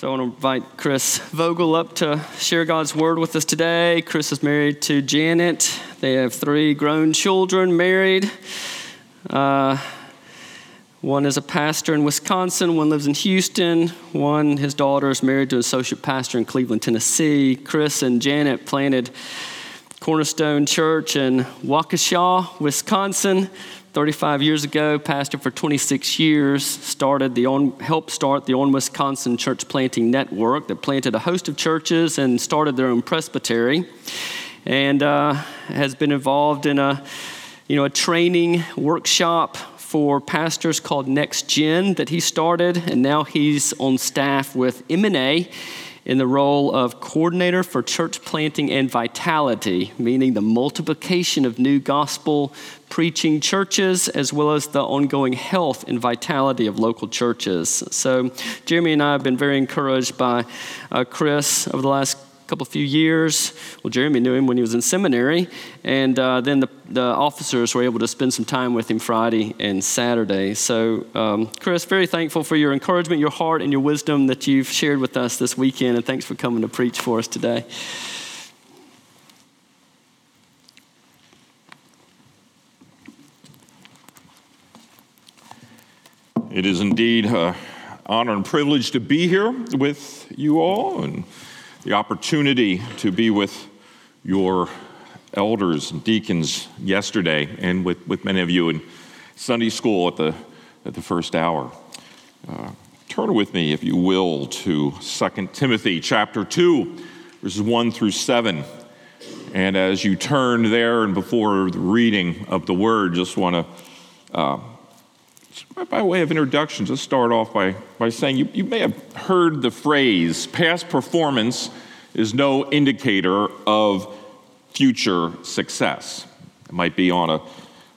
So I want to invite Chris Vogel up to share God's word with us today. Chris is married to Janet. They have three grown children, married. Uh, one is a pastor in Wisconsin, one lives in Houston, one, his daughter, is married to an associate pastor in Cleveland, Tennessee. Chris and Janet planted Cornerstone Church in Waukesha, Wisconsin. 35 years ago, pastor for 26 years, started the on, helped start the On Wisconsin Church Planting Network that planted a host of churches and started their own presbytery, and uh, has been involved in a, you know, a training workshop for pastors called Next Gen that he started, and now he's on staff with MNA in the role of coordinator for church planting and vitality, meaning the multiplication of new gospel preaching churches as well as the ongoing health and vitality of local churches. So, Jeremy and I have been very encouraged by uh, Chris over the last couple few years. Well, Jeremy knew him when he was in seminary, and uh, then the, the officers were able to spend some time with him Friday and Saturday. So, um, Chris, very thankful for your encouragement, your heart, and your wisdom that you've shared with us this weekend, and thanks for coming to preach for us today. It is indeed an honor and privilege to be here with you all and the opportunity to be with your elders and deacons yesterday and with, with many of you in Sunday school at the, at the first hour. Uh, turn with me, if you will, to 2 Timothy chapter 2, verses 1 through 7. And as you turn there and before the reading of the word, just want to uh, by way of introduction, just start off by, by saying you, you may have heard the phrase past performance is no indicator of future success. It might be on a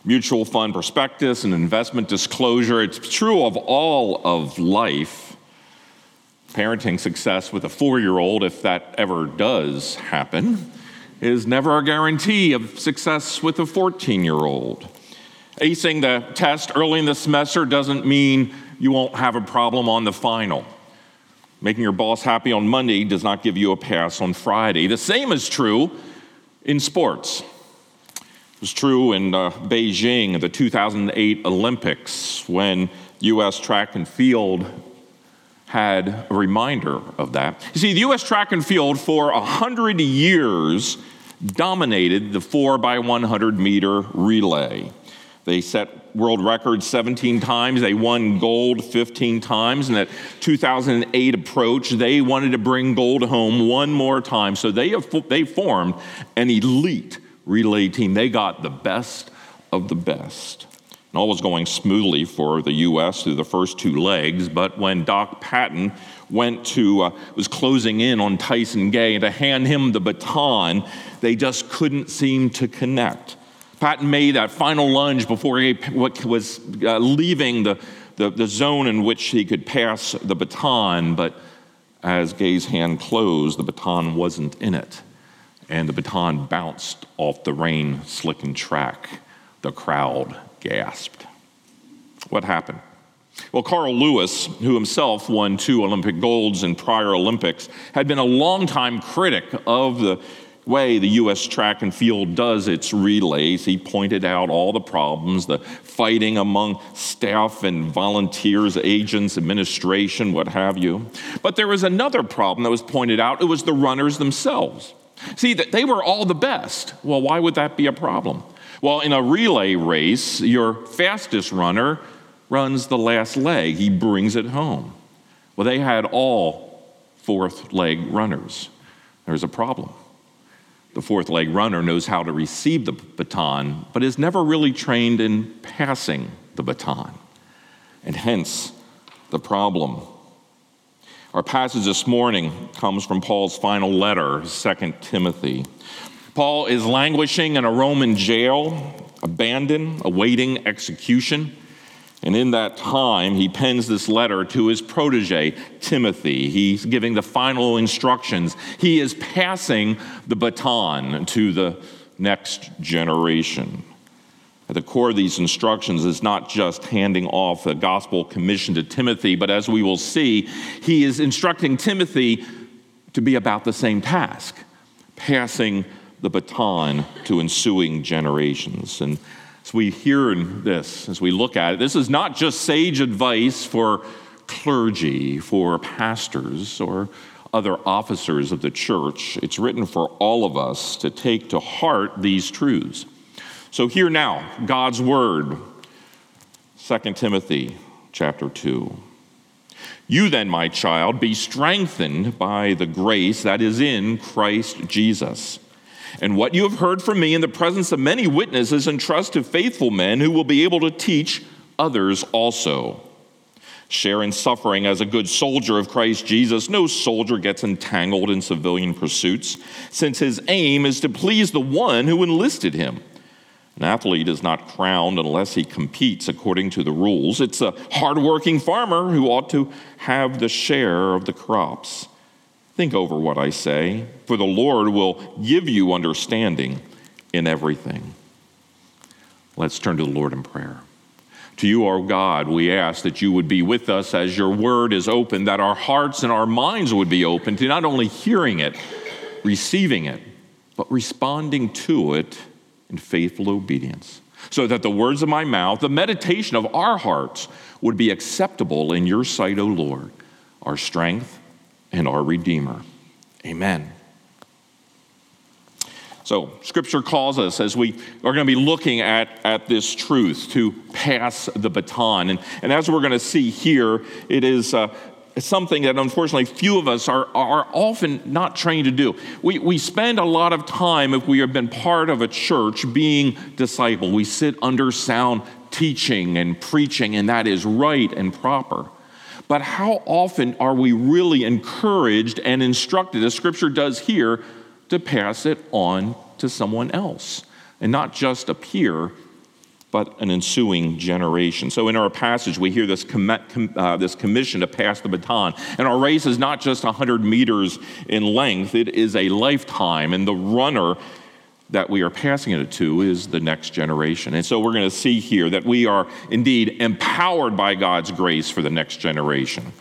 mutual fund prospectus, an investment disclosure. It's true of all of life. Parenting success with a four year old, if that ever does happen, is never a guarantee of success with a 14 year old. Acing the test early in the semester doesn't mean you won't have a problem on the final. Making your boss happy on Monday does not give you a pass on Friday. The same is true in sports. It was true in uh, Beijing, the 2008 Olympics, when U.S. track and field had a reminder of that. You see, the U.S. track and field for 100 years dominated the 4 by 100 meter relay. They set world records 17 times. They won gold 15 times. In that 2008 approach, they wanted to bring gold home one more time. So they, they formed an elite relay team. They got the best of the best. And all was going smoothly for the U.S. through the first two legs. But when Doc Patton went to, uh, was closing in on Tyson Gay to hand him the baton, they just couldn't seem to connect. Patton made that final lunge before he was uh, leaving the, the, the zone in which he could pass the baton, but as Gay's hand closed, the baton wasn't in it, and the baton bounced off the rain slickened track. The crowd gasped. What happened? Well, Carl Lewis, who himself won two Olympic golds in prior Olympics, had been a longtime critic of the way the U.S. track and field does its relays. He pointed out all the problems, the fighting among staff and volunteers, agents, administration, what have you. But there was another problem that was pointed out it was the runners themselves. See, they were all the best. Well, why would that be a problem? Well, in a relay race, your fastest runner runs the last leg, he brings it home. Well, they had all fourth leg runners. There's a problem. The fourth leg runner knows how to receive the baton, but is never really trained in passing the baton. And hence the problem. Our passage this morning comes from Paul's final letter, 2 Timothy. Paul is languishing in a Roman jail, abandoned, awaiting execution. And in that time, he pens this letter to his protege, Timothy. He's giving the final instructions. He is passing the baton to the next generation. At the core of these instructions is not just handing off a gospel commission to Timothy, but as we will see, he is instructing Timothy to be about the same task, passing the baton to ensuing generations. And as we hear this, as we look at it, this is not just sage advice for clergy, for pastors, or other officers of the church. It's written for all of us to take to heart these truths. So here now, God's word, 2 Timothy chapter 2. You then, my child, be strengthened by the grace that is in Christ Jesus. And what you have heard from me in the presence of many witnesses, entrust to faithful men who will be able to teach others also. Share in suffering as a good soldier of Christ Jesus. No soldier gets entangled in civilian pursuits, since his aim is to please the one who enlisted him. An athlete is not crowned unless he competes according to the rules. It's a hardworking farmer who ought to have the share of the crops. Think over what I say, for the Lord will give you understanding in everything. Let's turn to the Lord in prayer. To you, our God, we ask that you would be with us as your word is open, that our hearts and our minds would be open to not only hearing it, receiving it, but responding to it in faithful obedience, so that the words of my mouth, the meditation of our hearts, would be acceptable in your sight, O Lord, our strength and our Redeemer. Amen. So, Scripture calls us as we are going to be looking at, at this truth to pass the baton. And, and as we're going to see here, it is uh, something that unfortunately few of us are, are often not trained to do. We, we spend a lot of time, if we have been part of a church, being disciple. We sit under sound teaching and preaching, and that is right and proper. But how often are we really encouraged and instructed, as Scripture does here, to pass it on to someone else? And not just a peer, but an ensuing generation. So in our passage, we hear this, com- com- uh, this commission to pass the baton. And our race is not just 100 meters in length, it is a lifetime. And the runner that we are passing it to is the next generation. And so we're going to see here that we are indeed empowered by God's grace for the next generation.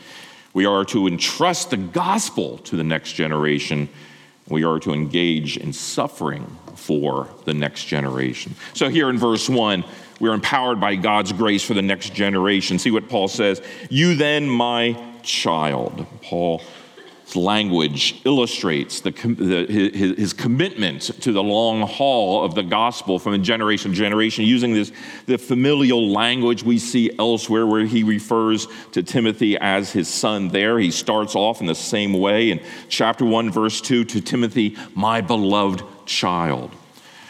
We are to entrust the gospel to the next generation. We are to engage in suffering for the next generation. So here in verse 1, we're empowered by God's grace for the next generation. See what Paul says. You then, my child. Paul language illustrates the, the, his, his, commitment to the long haul of the gospel from generation to generation, using this the familial language we see elsewhere, where he refers to Timothy as his son. There, he starts off in the same way in chapter one, verse two, to Timothy, my beloved child.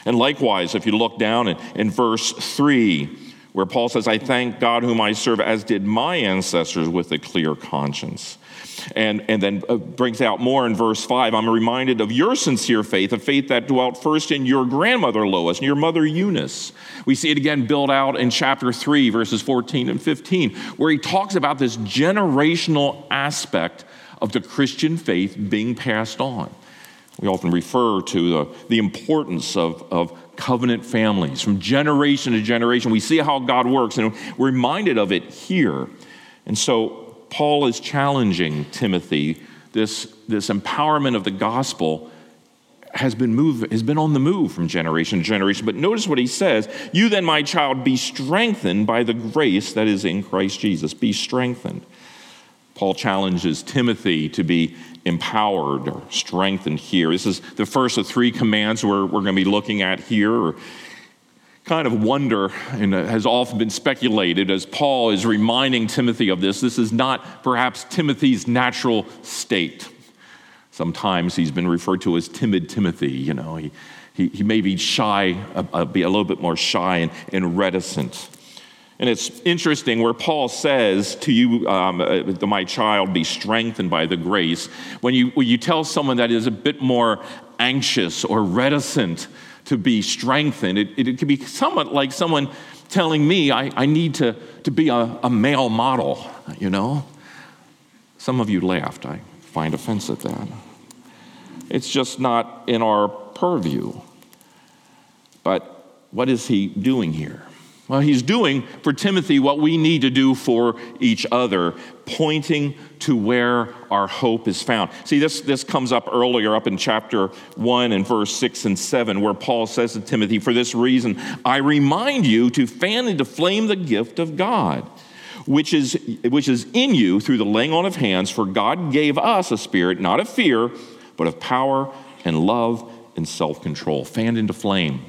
And likewise, if you look down in, in verse three, where Paul says, I thank God whom I serve, as did my ancestors with a clear conscience and, and then uh, brings out more in verse 5 I'm reminded of your sincere faith, a faith that dwelt first in your grandmother Lois and your mother Eunice. We see it again built out in chapter 3, verses 14 and 15, where he talks about this generational aspect of the Christian faith being passed on. We often refer to the, the importance of, of covenant families from generation to generation. We see how God works, and we're reminded of it here. And so Paul is challenging Timothy. This, this empowerment of the gospel has been move, has been on the move from generation to generation. But notice what he says You then, my child, be strengthened by the grace that is in Christ Jesus. Be strengthened. Paul challenges Timothy to be empowered or strengthened here. This is the first of three commands we're, we're going to be looking at here kind of wonder, and has often been speculated as Paul is reminding Timothy of this, this is not perhaps Timothy's natural state. Sometimes he's been referred to as timid Timothy, you know, he, he, he may be shy, uh, be a little bit more shy and, and reticent. And it's interesting where Paul says to you, um, uh, my child, be strengthened by the grace. When you, when you tell someone that is a bit more anxious or reticent, to be strengthened. It, it, it can be somewhat like someone telling me I, I need to, to be a, a male model, you know? Some of you laughed. I find offense at that. It's just not in our purview. But what is he doing here? Well, he's doing for Timothy what we need to do for each other, pointing to where our hope is found. See, this, this comes up earlier, up in chapter 1 and verse 6 and 7, where Paul says to Timothy, For this reason, I remind you to fan into flame the gift of God, which is, which is in you through the laying on of hands, for God gave us a spirit, not of fear, but of power and love and self control. Fanned into flame.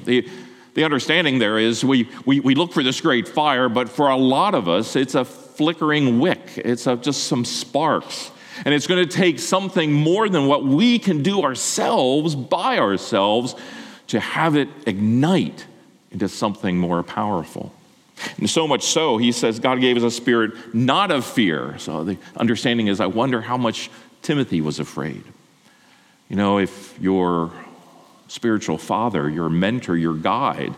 The understanding there is we, we, we look for this great fire, but for a lot of us, it's a flickering wick, it's a, just some sparks. And it's going to take something more than what we can do ourselves by ourselves to have it ignite into something more powerful. And so much so, he says God gave us a spirit not of fear. So the understanding is I wonder how much Timothy was afraid. You know, if your spiritual father, your mentor, your guide,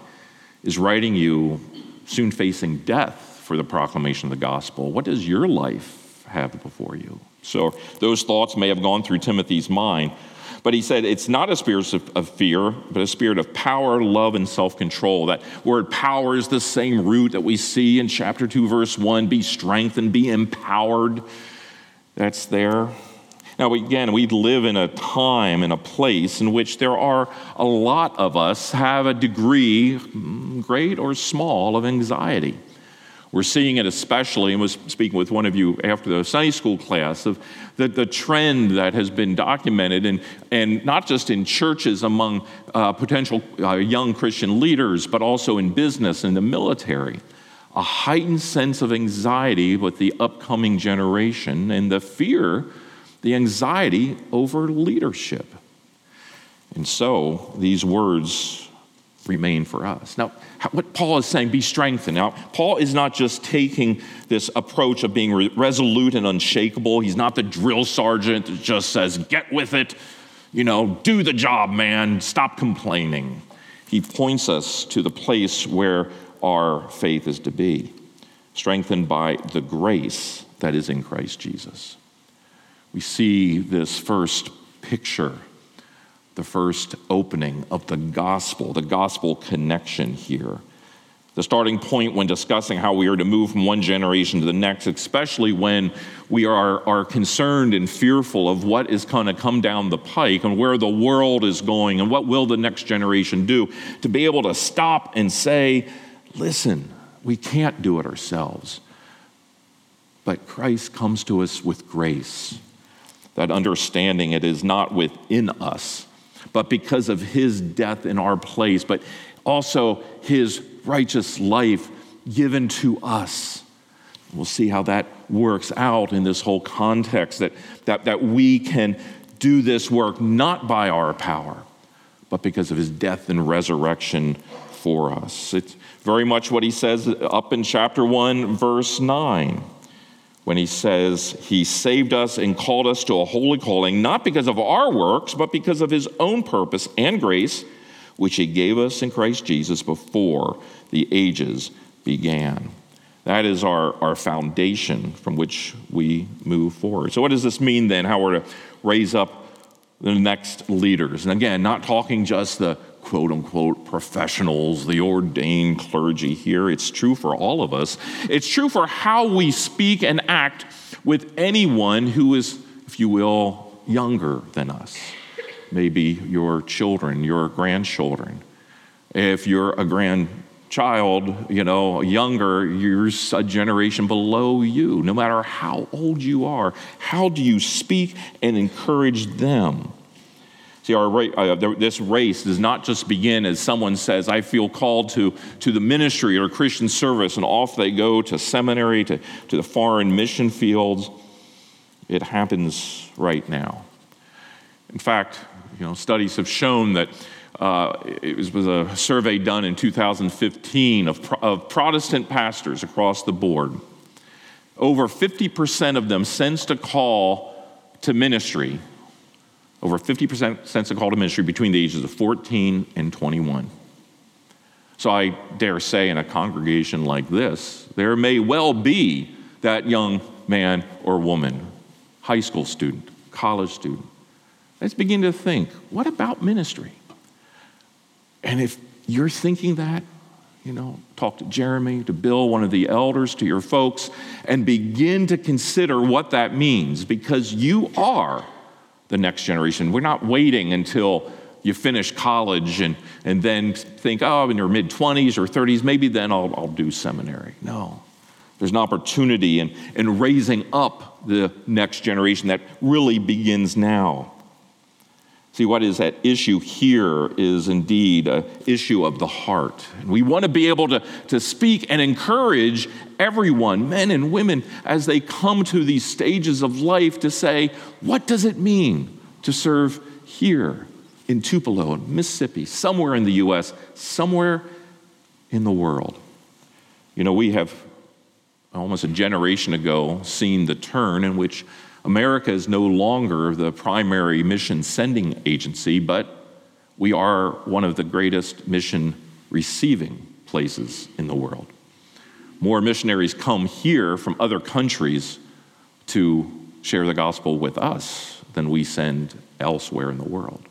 is writing you soon facing death for the proclamation of the gospel, what does your life have before you? So those thoughts may have gone through Timothy's mind. But he said it's not a spirit of, of fear, but a spirit of power, love, and self control. That word power is the same root that we see in chapter 2, verse 1 be strengthened, be empowered. That's there. Now, again, we live in a time and a place in which there are a lot of us have a degree, great or small, of anxiety. We're seeing it especially, and was speaking with one of you after the Sunday school class, of the, the trend that has been documented, and, and not just in churches among uh, potential uh, young Christian leaders, but also in business and the military. A heightened sense of anxiety with the upcoming generation and the fear the anxiety over leadership. And so these words remain for us. Now, what Paul is saying, be strengthened. Now, Paul is not just taking this approach of being resolute and unshakable. He's not the drill sergeant that just says, get with it, you know, do the job, man, stop complaining. He points us to the place where our faith is to be, strengthened by the grace that is in Christ Jesus we see this first picture, the first opening of the gospel, the gospel connection here. The starting point when discussing how we are to move from one generation to the next, especially when we are, are concerned and fearful of what is going to come down the pike and where the world is going and what will the next generation do, to be able to stop and say, listen, we can't do it ourselves. But Christ comes to us with grace that understanding it is not within us, but because of his death in our place, but also his righteous life given to us. We'll see how that works out in this whole context that, that, that we can do this work not by our power, but because of his death and resurrection for us. It's very much what he says up in chapter 1, verse 9 when he says he saved us and called us to a holy calling, not because of our works, but because of his own purpose and grace, which he gave us in Christ Jesus before the ages began. That is our, our foundation from which we move forward. So, what does this mean then? How we're to raise up the next leaders? And again, not talking just the quote unquote professionals, the ordained clergy here. It's true for all of us. It's true for how we speak and act with anyone who is, if you will, younger than us. Maybe your children, your grandchildren. If you're a grandchild, you know, younger, you're a generation below you. No matter how old you are, how do you speak and encourage them? See, our, uh, this race does not just begin as someone says, I feel called to, to the ministry or Christian service, and off they go to seminary, to, to the foreign mission fields. It happens right now. In fact, you know, studies have shown that uh, it was, was, a survey done in 2015 of, of Protestant pastors across the board. Over 50% of them sensed a call to ministry over 50% sense of call to ministry between the ages of 14 and 21. So I dare say, in a congregation like this, there may well be that young man or woman, high school student, college student. Let's begin to think what about ministry? And if you're thinking that, you know, talk to Jeremy, to Bill, one of the elders, to your folks, and begin to consider what that means because you are the next generation. We're not waiting until you finish college and, and then think, oh, in your mid 20s or 30s, maybe then I'll, I'll do seminary. No. There's an opportunity in, in raising up the next generation that really begins now. See, what is at issue here is indeed an issue of the heart. And we want to be able to, to speak and encourage everyone, men and women, as they come to these stages of life to say, what does it mean to serve here in Tupelo, in Mississippi, somewhere in the U.S., somewhere in the world? You know, we have almost a generation ago seen the turn in which America is no longer the primary mission sending agency, but we are one of the greatest mission receiving places in the world. More missionaries come here from other countries to share the gospel with us than we send elsewhere in the world.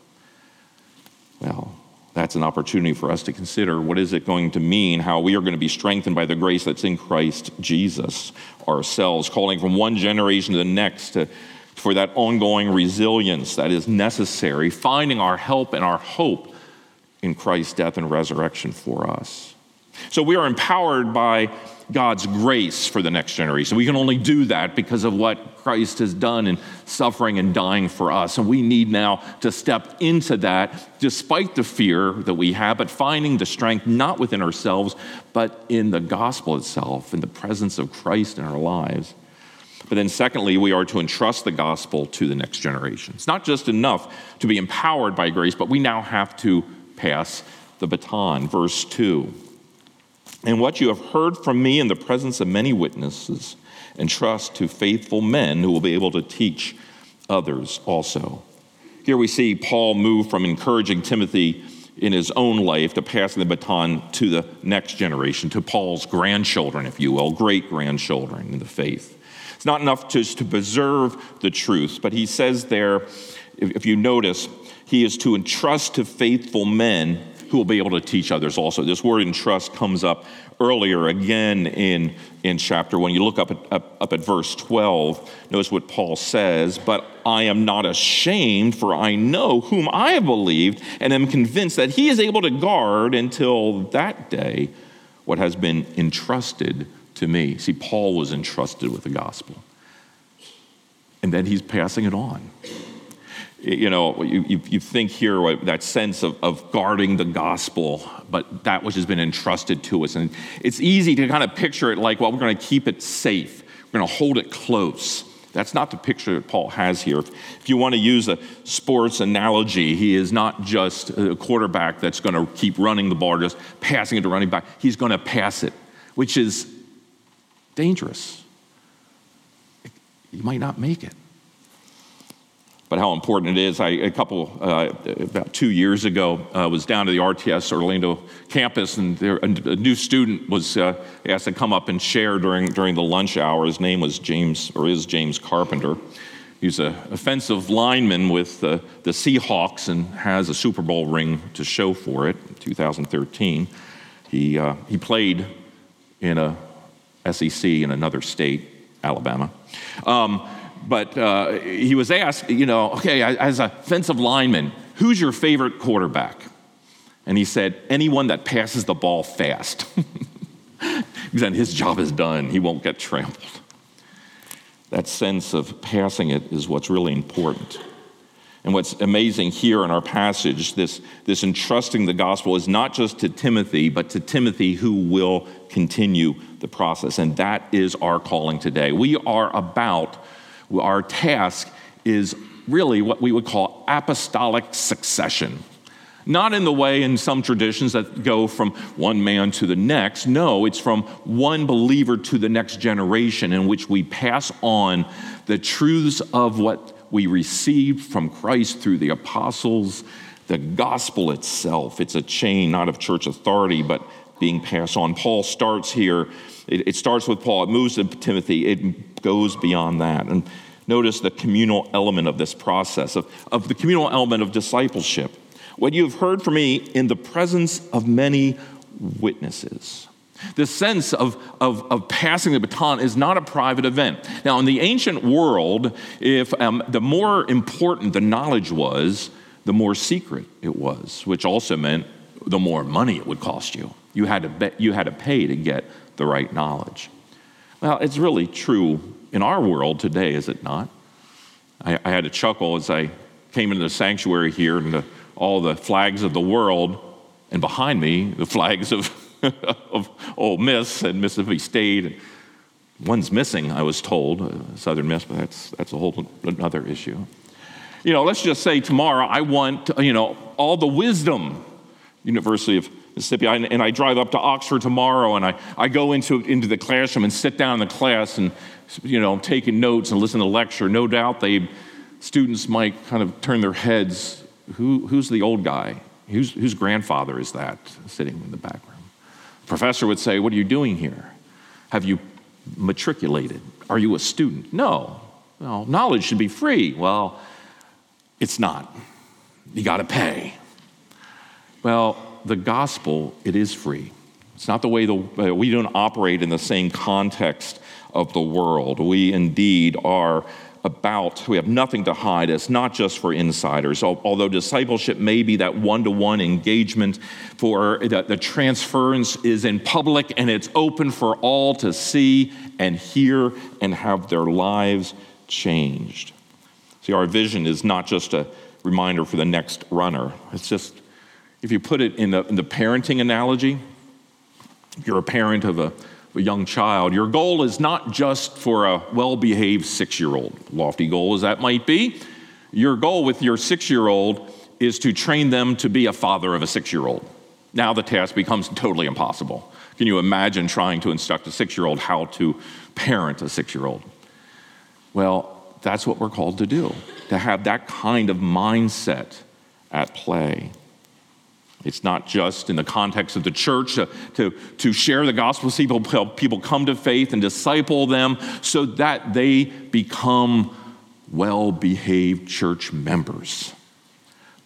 Well, that's an opportunity for us to consider what is it going to mean, how we are going to be strengthened by the grace that's in Christ Jesus ourselves, calling from one generation to the next to, for that ongoing resilience that is necessary, finding our help and our hope in Christ's death and resurrection for us. So we are empowered by God's grace for the next generation. We can only do that because of what Christ has done in suffering and dying for us. And we need now to step into that despite the fear that we have, but finding the strength not within ourselves, but in the gospel itself, in the presence of Christ in our lives. But then, secondly, we are to entrust the gospel to the next generation. It's not just enough to be empowered by grace, but we now have to pass the baton. Verse 2 and what you have heard from me in the presence of many witnesses, entrust to faithful men who will be able to teach others also. Here we see Paul move from encouraging Timothy in his own life to passing the baton to the next generation, to Paul's grandchildren, if you will, great grandchildren in the faith. It's not enough just to preserve the truth, but he says there, if you notice, he is to entrust to faithful men who will be able to teach others also. This word entrust comes up earlier again in, in chapter 1. You look up at, up, up at verse 12, notice what Paul says, But I am not ashamed, for I know whom I have believed, and am convinced that he is able to guard until that day what has been entrusted to me. See, Paul was entrusted with the gospel, and then he's passing it on you know, you, you, think here that sense of, of guarding the gospel, but that which has been entrusted to us. And it's easy to kind of picture it like, well, we're going to keep it safe, we're going to hold it close. That's not the picture that Paul has here. If you want to use a sports analogy, he is not just a quarterback that's going to keep running the ball, just passing it to running back. He's going to pass it, which is dangerous. You might not make it but how important it is. I, a couple, uh, about two years ago, uh, was down to the RTS Orlando campus, and there, a, new student was uh, asked to come up and share during, during the lunch hour. His name was James, or is James Carpenter. He's an offensive lineman with the Seahawks and has a Super Bowl ring to show for it, 2013. He, uh, he played in a SEC in another state, Alabama. Um, but uh, he was asked, you know, okay, as a offensive lineman, who's your favorite quarterback? And he said, anyone that passes the ball fast. then his job is done. He won't get trampled. That sense of passing it is what's really important. And what's amazing here in our passage, this, this entrusting the gospel is not just to Timothy, but to Timothy who will continue the process. And that is our calling today. We are about our task is really what we would call apostolic succession. Not in the way in some traditions that go from one man to the next. No, it's from one believer to the next generation in which we pass on the truths of what we received from Christ through the apostles, the gospel itself. It's a chain not of church authority, but being passed on. Paul starts here. It, starts with Paul, it moves to Timothy, it goes beyond that. And notice the communal element of this process, of, of the communal element of discipleship. What you have heard from me in the presence of many witnesses. This sense of, of, of, passing the baton is not a private event. Now, in the ancient world, if um, the more important the knowledge was, the more secret it was, which also meant the more money it would cost you. You had to, be, you had to pay to get the right knowledge. Well, it's really true in our world today, is it not? I, I had a chuckle as I came into the sanctuary here and the, all the flags of the world, and behind me, the flags of, of Ole Miss and Mississippi State. One's missing, I was told, uh, Southern Miss, but that's, that's a whole another issue. You know, let's just say tomorrow I want, you know, all the wisdom, University of Mississippi, and I drive up to Oxford tomorrow and I, I go into, into the classroom and sit down in the class and, you know, taking notes and listen to the lecture. No doubt they, students might kind of turn their heads. Who, who's the old guy? Who's, whose grandfather is that sitting in the back room? The professor would say, What are you doing here? Have you matriculated? Are you a student? No. Well, knowledge should be free. Well, it's not. You got to pay. Well, the gospel, it is free. It's not the way the, uh, we don't operate in the same context of the world. We indeed are about, we have nothing to hide. It's not just for insiders. Although discipleship may be that one to one engagement for the, the transference is in public and it's open for all to see and hear and have their lives changed. See, our vision is not just a reminder for the next runner, it's just if you put it in the, in the parenting analogy, you're a parent of a, a young child. Your goal is not just for a well behaved six year old, lofty goal as that might be. Your goal with your six year old is to train them to be a father of a six year old. Now the task becomes totally impossible. Can you imagine trying to instruct a six year old how to parent a six year old? Well, that's what we're called to do, to have that kind of mindset at play. It's not just in the context of the church to, to, to share the gospel with people, help people come to faith and disciple them so that they become well behaved church members.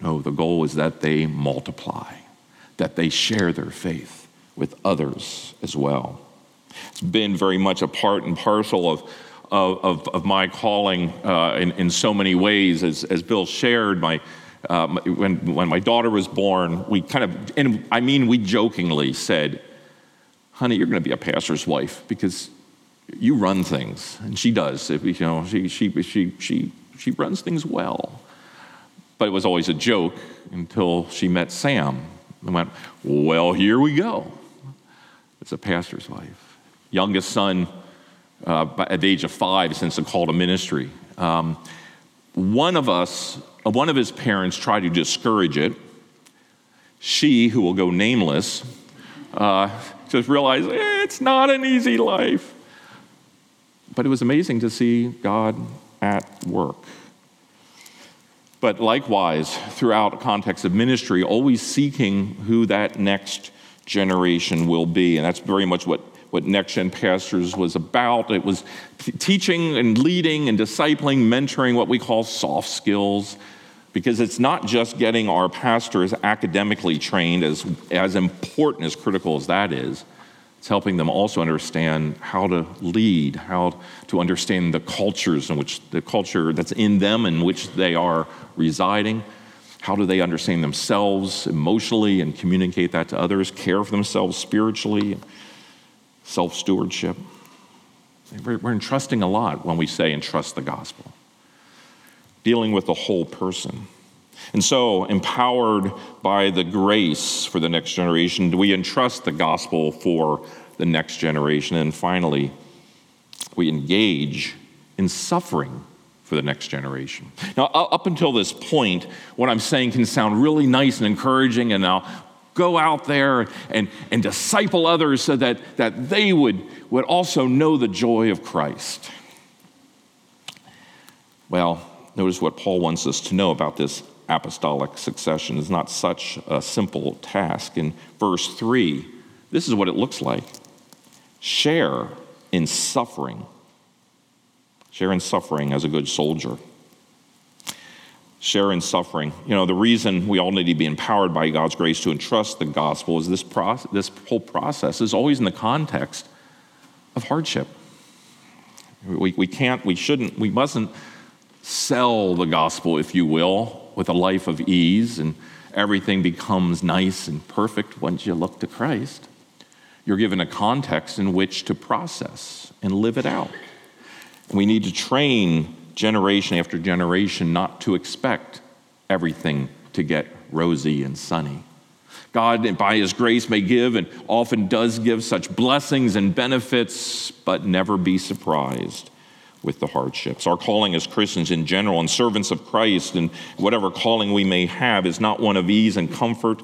No, the goal is that they multiply, that they share their faith with others as well. It's been very much a part and parcel of, of, of, my calling uh, in, in so many ways. As, as Bill shared, my, um, when, when my daughter was born, we kind of, and I mean, we jokingly said, honey, you're going to be a pastor's wife because you run things. And she does. You know, she, she, she, she, she runs things well. But it was always a joke until she met Sam and went, well, here we go. It's a pastor's wife. Youngest son uh, at the age of five since the call to ministry. Um, one of us one of his parents tried to discourage it. She, who will go nameless, uh, just realized eh, it's not an easy life. But it was amazing to see God at work. But likewise, throughout context of ministry, always seeking who that next generation will be. And that's very much what what Next Gen Pastors was about. It was teaching and leading and discipling, mentoring, what we call soft skills, because it's not just getting our pastors academically trained, as, as important, as critical as that is. It's helping them also understand how to lead, how to understand the cultures in which the culture that's in them in which they are residing. How do they understand themselves emotionally and communicate that to others, care for themselves spiritually, self stewardship. We're entrusting a lot when we say entrust the gospel, dealing with the whole person. And so, empowered by the grace for the next generation, do we entrust the gospel for the next generation? And finally, we engage in suffering for the next generation. Now, up until this point, what I'm saying can sound really nice and encouraging, and now go out there and, and disciple others so that, that they would, would also know the joy of Christ. Well, notice what Paul wants us to know about this apostolic succession is not such a simple task. In verse 3, this is what it looks like share in suffering. Share in suffering as a good soldier. Share in suffering. You know, the reason we all need to be empowered by God's grace to entrust the gospel is this, this whole process is always in the context of hardship. We, we can't, we shouldn't, we mustn't sell the gospel, if you will, with a life of ease and everything becomes nice and perfect once you look to Christ. You're given a context in which to process and live it out. We need to train generation after generation not to expect everything to get rosy and sunny. God, by His grace, may give and often does give such blessings and benefits, but never be surprised with the hardships. Our calling as Christians in general and servants of Christ and whatever calling we may have is not one of ease and comfort.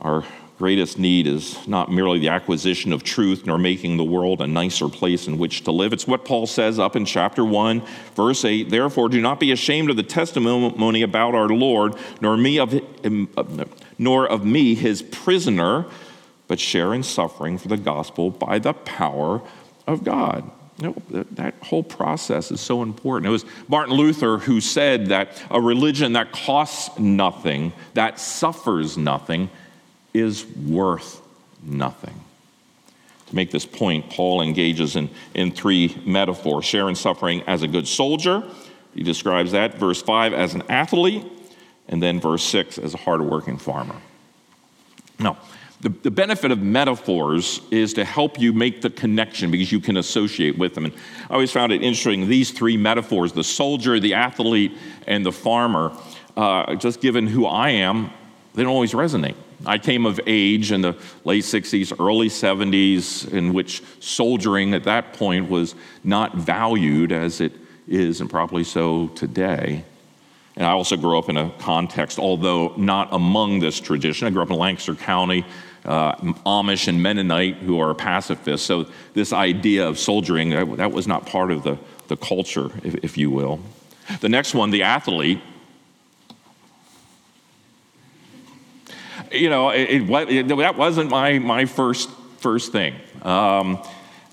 Our greatest need is not merely the acquisition of truth nor making the world a nicer place in which to live. It's what Paul says up in chapter 1, verse 8. Therefore, do not be ashamed of the testimony about our Lord, nor me of, um, nor of me, his prisoner, but share in suffering for the gospel by the power of God. You know, that whole process is so important. It was Martin Luther who said that a religion that costs nothing, that suffers nothing, is worth nothing. To make this point, Paul engages in, in three metaphors share in suffering as a good soldier. He describes that, verse 5, as an athlete, and then verse 6, as a hardworking farmer. Now, the, the benefit of metaphors is to help you make the connection because you can associate with them. And I always found it interesting these three metaphors the soldier, the athlete, and the farmer, uh, just given who I am, they don't always resonate. I came of age in the late 60s, early 70s, in which soldiering at that point was not valued as it is, and probably so today. And I also grew up in a context, although not among this tradition. I grew up in Lancaster County, uh, Amish and Mennonite who are pacifists. So, this idea of soldiering, that, was not part of the, the culture, if, if you will. The next one, the athlete, you know, it, it, that wasn't my, my first, first thing. Um,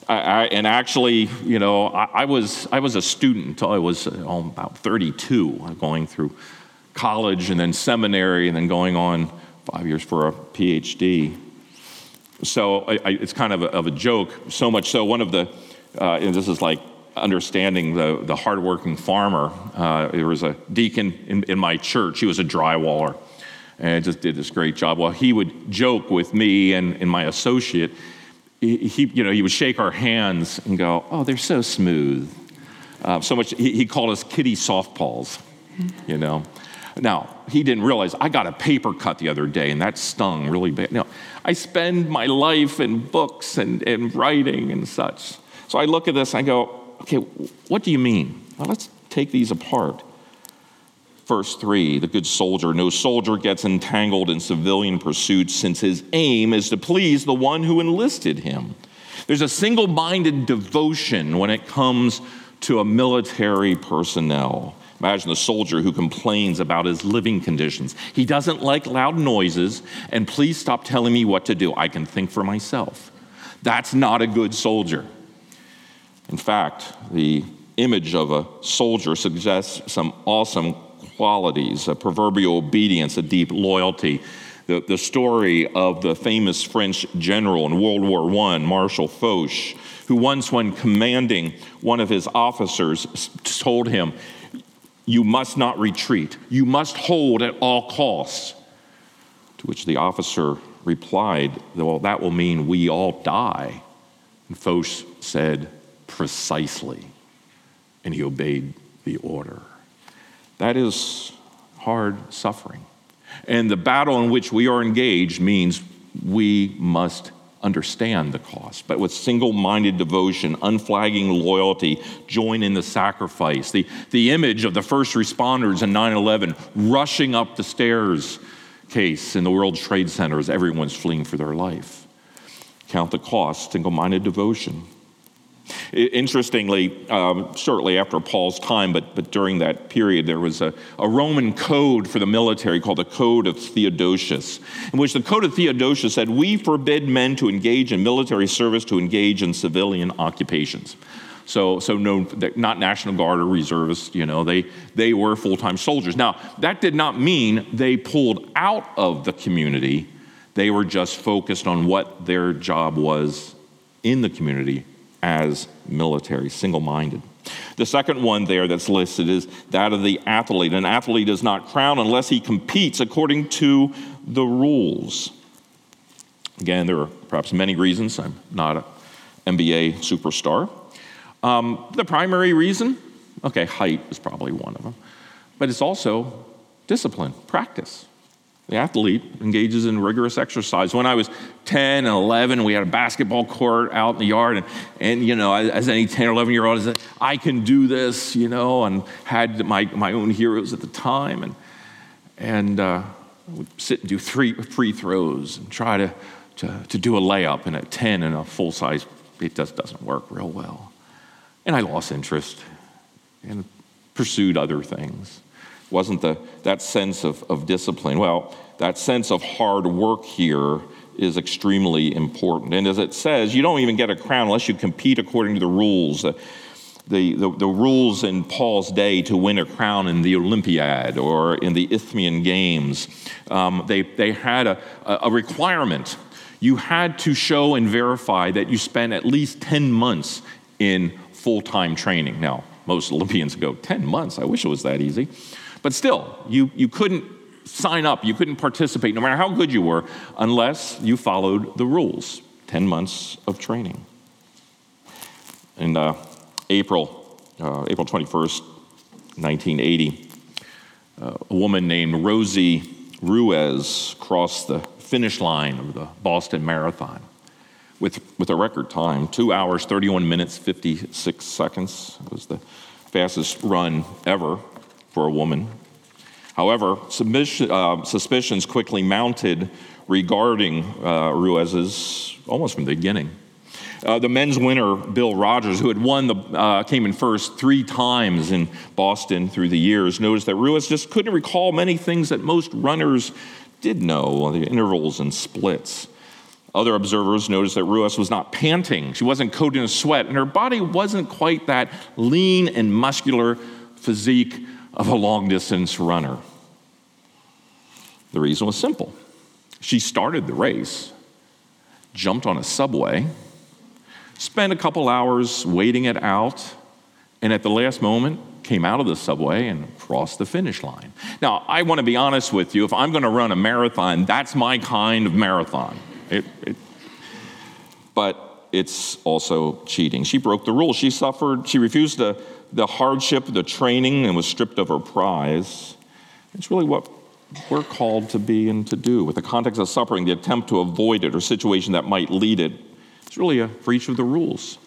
I, I, and actually, you know, I, I, was, I was a student until I was oh, about 32, going through college and then seminary and then going on five years for a PhD. So it's kind of a, of a, joke, so much so, one of the, uh, and this is like understanding the, the hardworking farmer. Uh, there was a deacon in, in my church, he was a drywaller and just did this great job. Well, he would joke with me and, and my associate. He, you know, he would shake our hands and go, "Oh, they're so smooth." Uh, so much. He, he, called us kitty softballs. You know. Now he didn't realize I got a paper cut the other day, and that stung really bad. Now I spend my life in books and, and writing and such. So I look at this. I go, "Okay, what do you mean?" Well, let's take these apart. Verse 3 the good soldier, no soldier gets entangled in civilian pursuits since his aim is to please the one who enlisted him. There's a single minded devotion when it comes to a military personnel. Imagine the soldier who complains about his living conditions. He doesn't like loud noises, and please stop telling me what to do. I can think for myself. That's not a good soldier. In fact, the image of a soldier suggests some awesome qualities a proverbial obedience, a deep loyalty. The, the story of the famous French general in World War I, Marshal Foch, who once, when commanding one of his officers, told him, You must not retreat, you must hold at all costs. To which the officer replied, Well, that will mean we all die. And Foch said, Precisely. And he obeyed the order. That is hard suffering. And the battle in which we are engaged means we must understand the cost. But with single minded devotion, unflagging loyalty, join in the sacrifice. The, the image of the first responders in 9 11 rushing up the stairs case in the World Trade Center as everyone's fleeing for their life. Count the cost, single minded devotion. Interestingly, um, shortly after Paul's time, but, but during that period, there was a, a Roman code for the military called the Code of Theodosius, in which the Code of Theodosius said, We forbid men to engage in military service to engage in civilian occupations. So, so no, not National Guard or reservists, you know, they, they were full time soldiers. Now, that did not mean they pulled out of the community. They were just focused on what their job was in the community as military, single minded. The second one there that's listed is that of the athlete. An athlete is not crowned unless he competes according to the rules. Again, there are perhaps many reasons. I'm not an NBA superstar. Um, the primary reason, okay, height is probably one of them, but it's also discipline, practice. The athlete engages in rigorous exercise. When I was 10 and 11, we had a basketball court out in the yard, and, and you know, as any 10 or 11 year old, I said, I can do this, you know, and had my, my own heroes at the time. And, and uh, would sit and do three free throws and try to, to, to do a layup, and at 10 in a full size, it just doesn't work real well. And I lost interest and pursued other things. Wasn't the, that sense of, of discipline. Well, that sense of hard work here is extremely important. And as it says, you don't even get a crown unless you compete according to the rules. The, the, the, the, rules in Paul's day to win a crown in the Olympiad or in the Isthmian Games, um, they, they had a, a requirement. You had to show and verify that you spent at least 10 months in full time training. Now, most Olympians go, 10 months, I wish it was that easy. But still, you, you couldn't sign up, you couldn't participate, no matter how good you were, unless you followed the rules 10 months of training. In uh, April, uh, April 21st, 1980, uh, a woman named Rosie Ruiz crossed the finish line of the Boston Marathon with, with a record time, two hours, 31 minutes, 56 seconds. It was the fastest run ever for a woman. However, uh, suspicions quickly mounted regarding uh, Ruiz's almost from the beginning. Uh, the men's winner, Bill Rodgers, who had won the, uh, came in first three times in Boston through the years, noticed that Ruiz just couldn't recall many things that most runners did know, the intervals and splits. Other observers noticed that Ruiz was not panting. She wasn't coated in sweat, and her body wasn't quite that lean and muscular physique of a long distance runner. The reason was simple. She started the race, jumped on a subway, spent a couple hours waiting it out, and at the last moment came out of the subway and crossed the finish line. Now, I want to be honest with you. If I'm going to run a marathon, that's my kind of marathon. It, it, but it's also cheating. She broke the rules. She suffered, she refused the, the hardship, the training, and was stripped of her prize. It's really what we're called to be and to do. With the context of suffering, the attempt to avoid it or situation that might lead it, it's really a breach of the rules.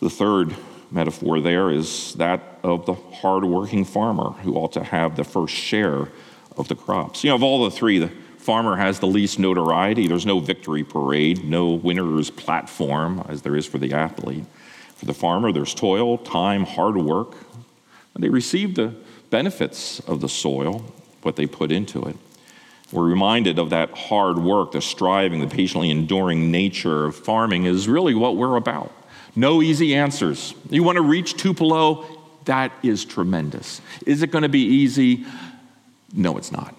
The third metaphor there is that of the hardworking farmer who ought to have the first share of the crops. You know, of all the three, the farmer has the least notoriety. There's no victory parade, no winner's platform as there is for the athlete. For the farmer, there's toil, time, hard work. And they receive the benefits of the soil, what they put into it. We're reminded of that hard work, the striving, the patiently enduring nature of farming is really what we're about. No easy answers. You want to reach Tupelo? That is tremendous. Is it going to be easy? No, it's not.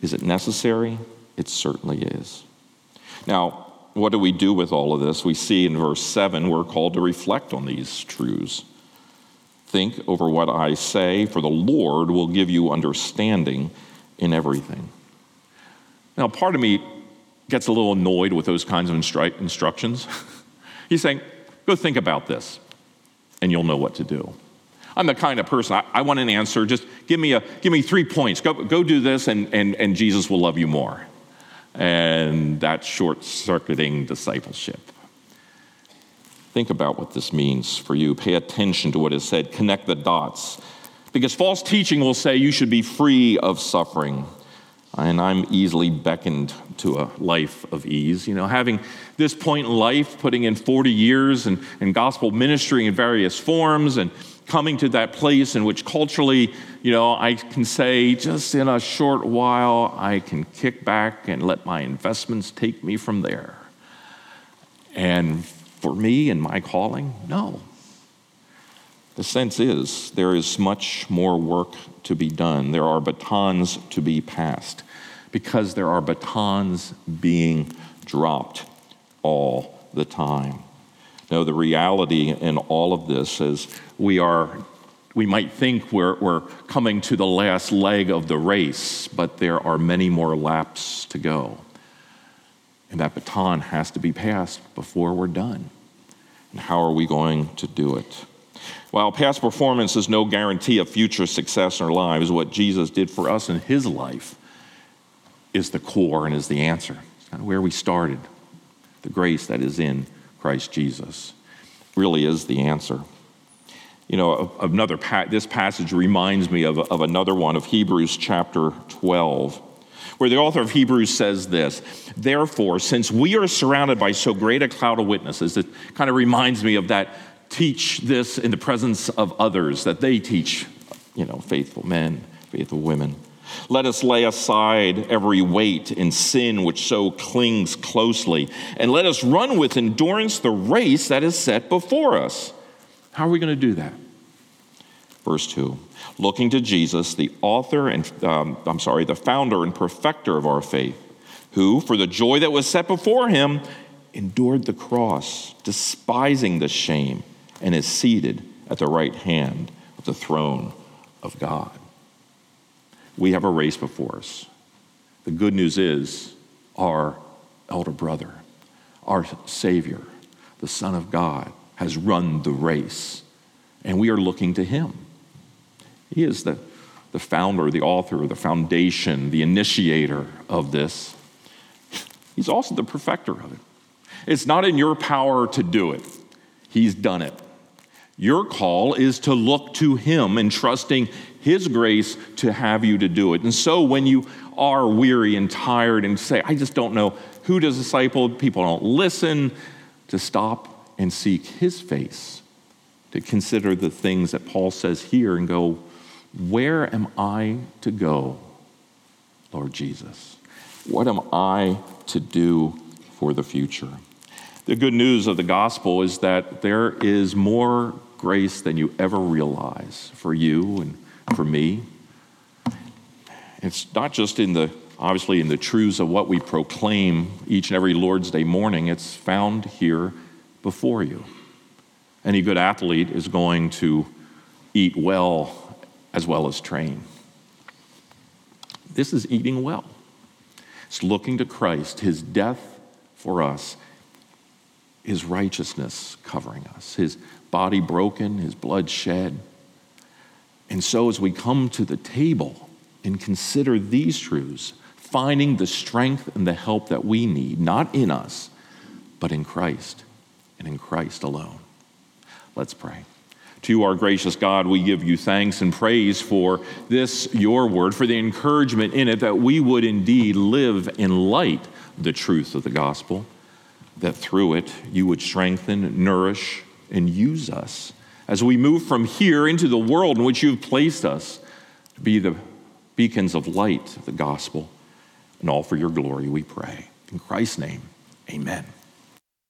Is it necessary? It certainly is. Now, what do we do with all of this? We see in verse 7 we're called to reflect on these truths. Think over what I say, for the Lord will give you understanding in everything. Now, part of me gets a little annoyed with those kinds of instru- instructions. He's saying, go think about this, and you'll know what to do. I'm the kind of person, I, I, want an answer. Just give me, a, give me three points. Go, go do this, and, and, and Jesus will love you more. And that's short circuiting discipleship. Think about what this means for you. Pay attention to what is said, connect the dots. Because false teaching will say you should be free of suffering. And I'm easily beckoned to a life of ease. You know, having this point in life, putting in 40 years and, and gospel ministry in various forms and coming to that place in which culturally, you know, I can say just in a short while, I can kick back and let my investments take me from there. And for me and my calling? No. The sense is there is much more work to be done. There are batons to be passed because there are batons being dropped all the time. No, the reality in all of this is we are, we might think we're, we're coming to the last leg of the race, but there are many more laps to go. And that baton has to be passed before we're done. And how are we going to do it? While past performance is no guarantee of future success in our lives, what Jesus did for us in his life is the core and is the answer. It's kind of where we started. The grace that is in Christ Jesus really is the answer. You know, another this passage reminds me of, of another one of Hebrews chapter 12 where the author of Hebrews says this Therefore, since we are surrounded by so great a cloud of witnesses, it kind of reminds me of that teach this in the presence of others, that they teach, you know, faithful men, faithful women. Let us lay aside every weight and sin which so clings closely, and let us run with endurance the race that is set before us. How are we going to do that? Verse 2 Looking to Jesus, the author and, um, I'm sorry, the founder and perfecter of our faith, who, for the joy that was set before him, endured the cross, despising the shame, and is seated at the right hand of the throne of God we have a race before us. The good news is our elder brother, our Savior, the Son of God, has run the race, and we are looking to Him. He is the, the founder, the author, the foundation, the initiator of this. He's also the perfecter of it. It's not in your power to do it, He's done it. Your call is to look to Him and trusting his grace to have you to do it. And so when you are weary and tired and say, I just don't know who to disciple, people don't listen, to stop and seek His face, to consider the things that Paul says here and go, Where am I to go, Lord Jesus? What am I to do for the future? The good news of the gospel is that there is more grace than you ever realize for you and for me. It's not just in the, obviously, in the truths of what we proclaim each and every Lord's Day morning, it's found here before you. Any good athlete is going to eat well as well as train. This is eating well. It's looking to Christ, his death for us, his righteousness covering us, his body broken, his blood shed, and so, as we come to the table and consider these truths, finding the strength and the help that we need, not in us, but in Christ and in Christ alone. Let's pray. To our gracious God, we give you thanks and praise for this, your word, for the encouragement in it that we would indeed live in light the truth of the gospel, that through it you would strengthen, nourish, and use us as we move from here into the world in which you've placed us to be the beacons of light of the gospel. And all for your glory, we pray. In Christ's name, amen.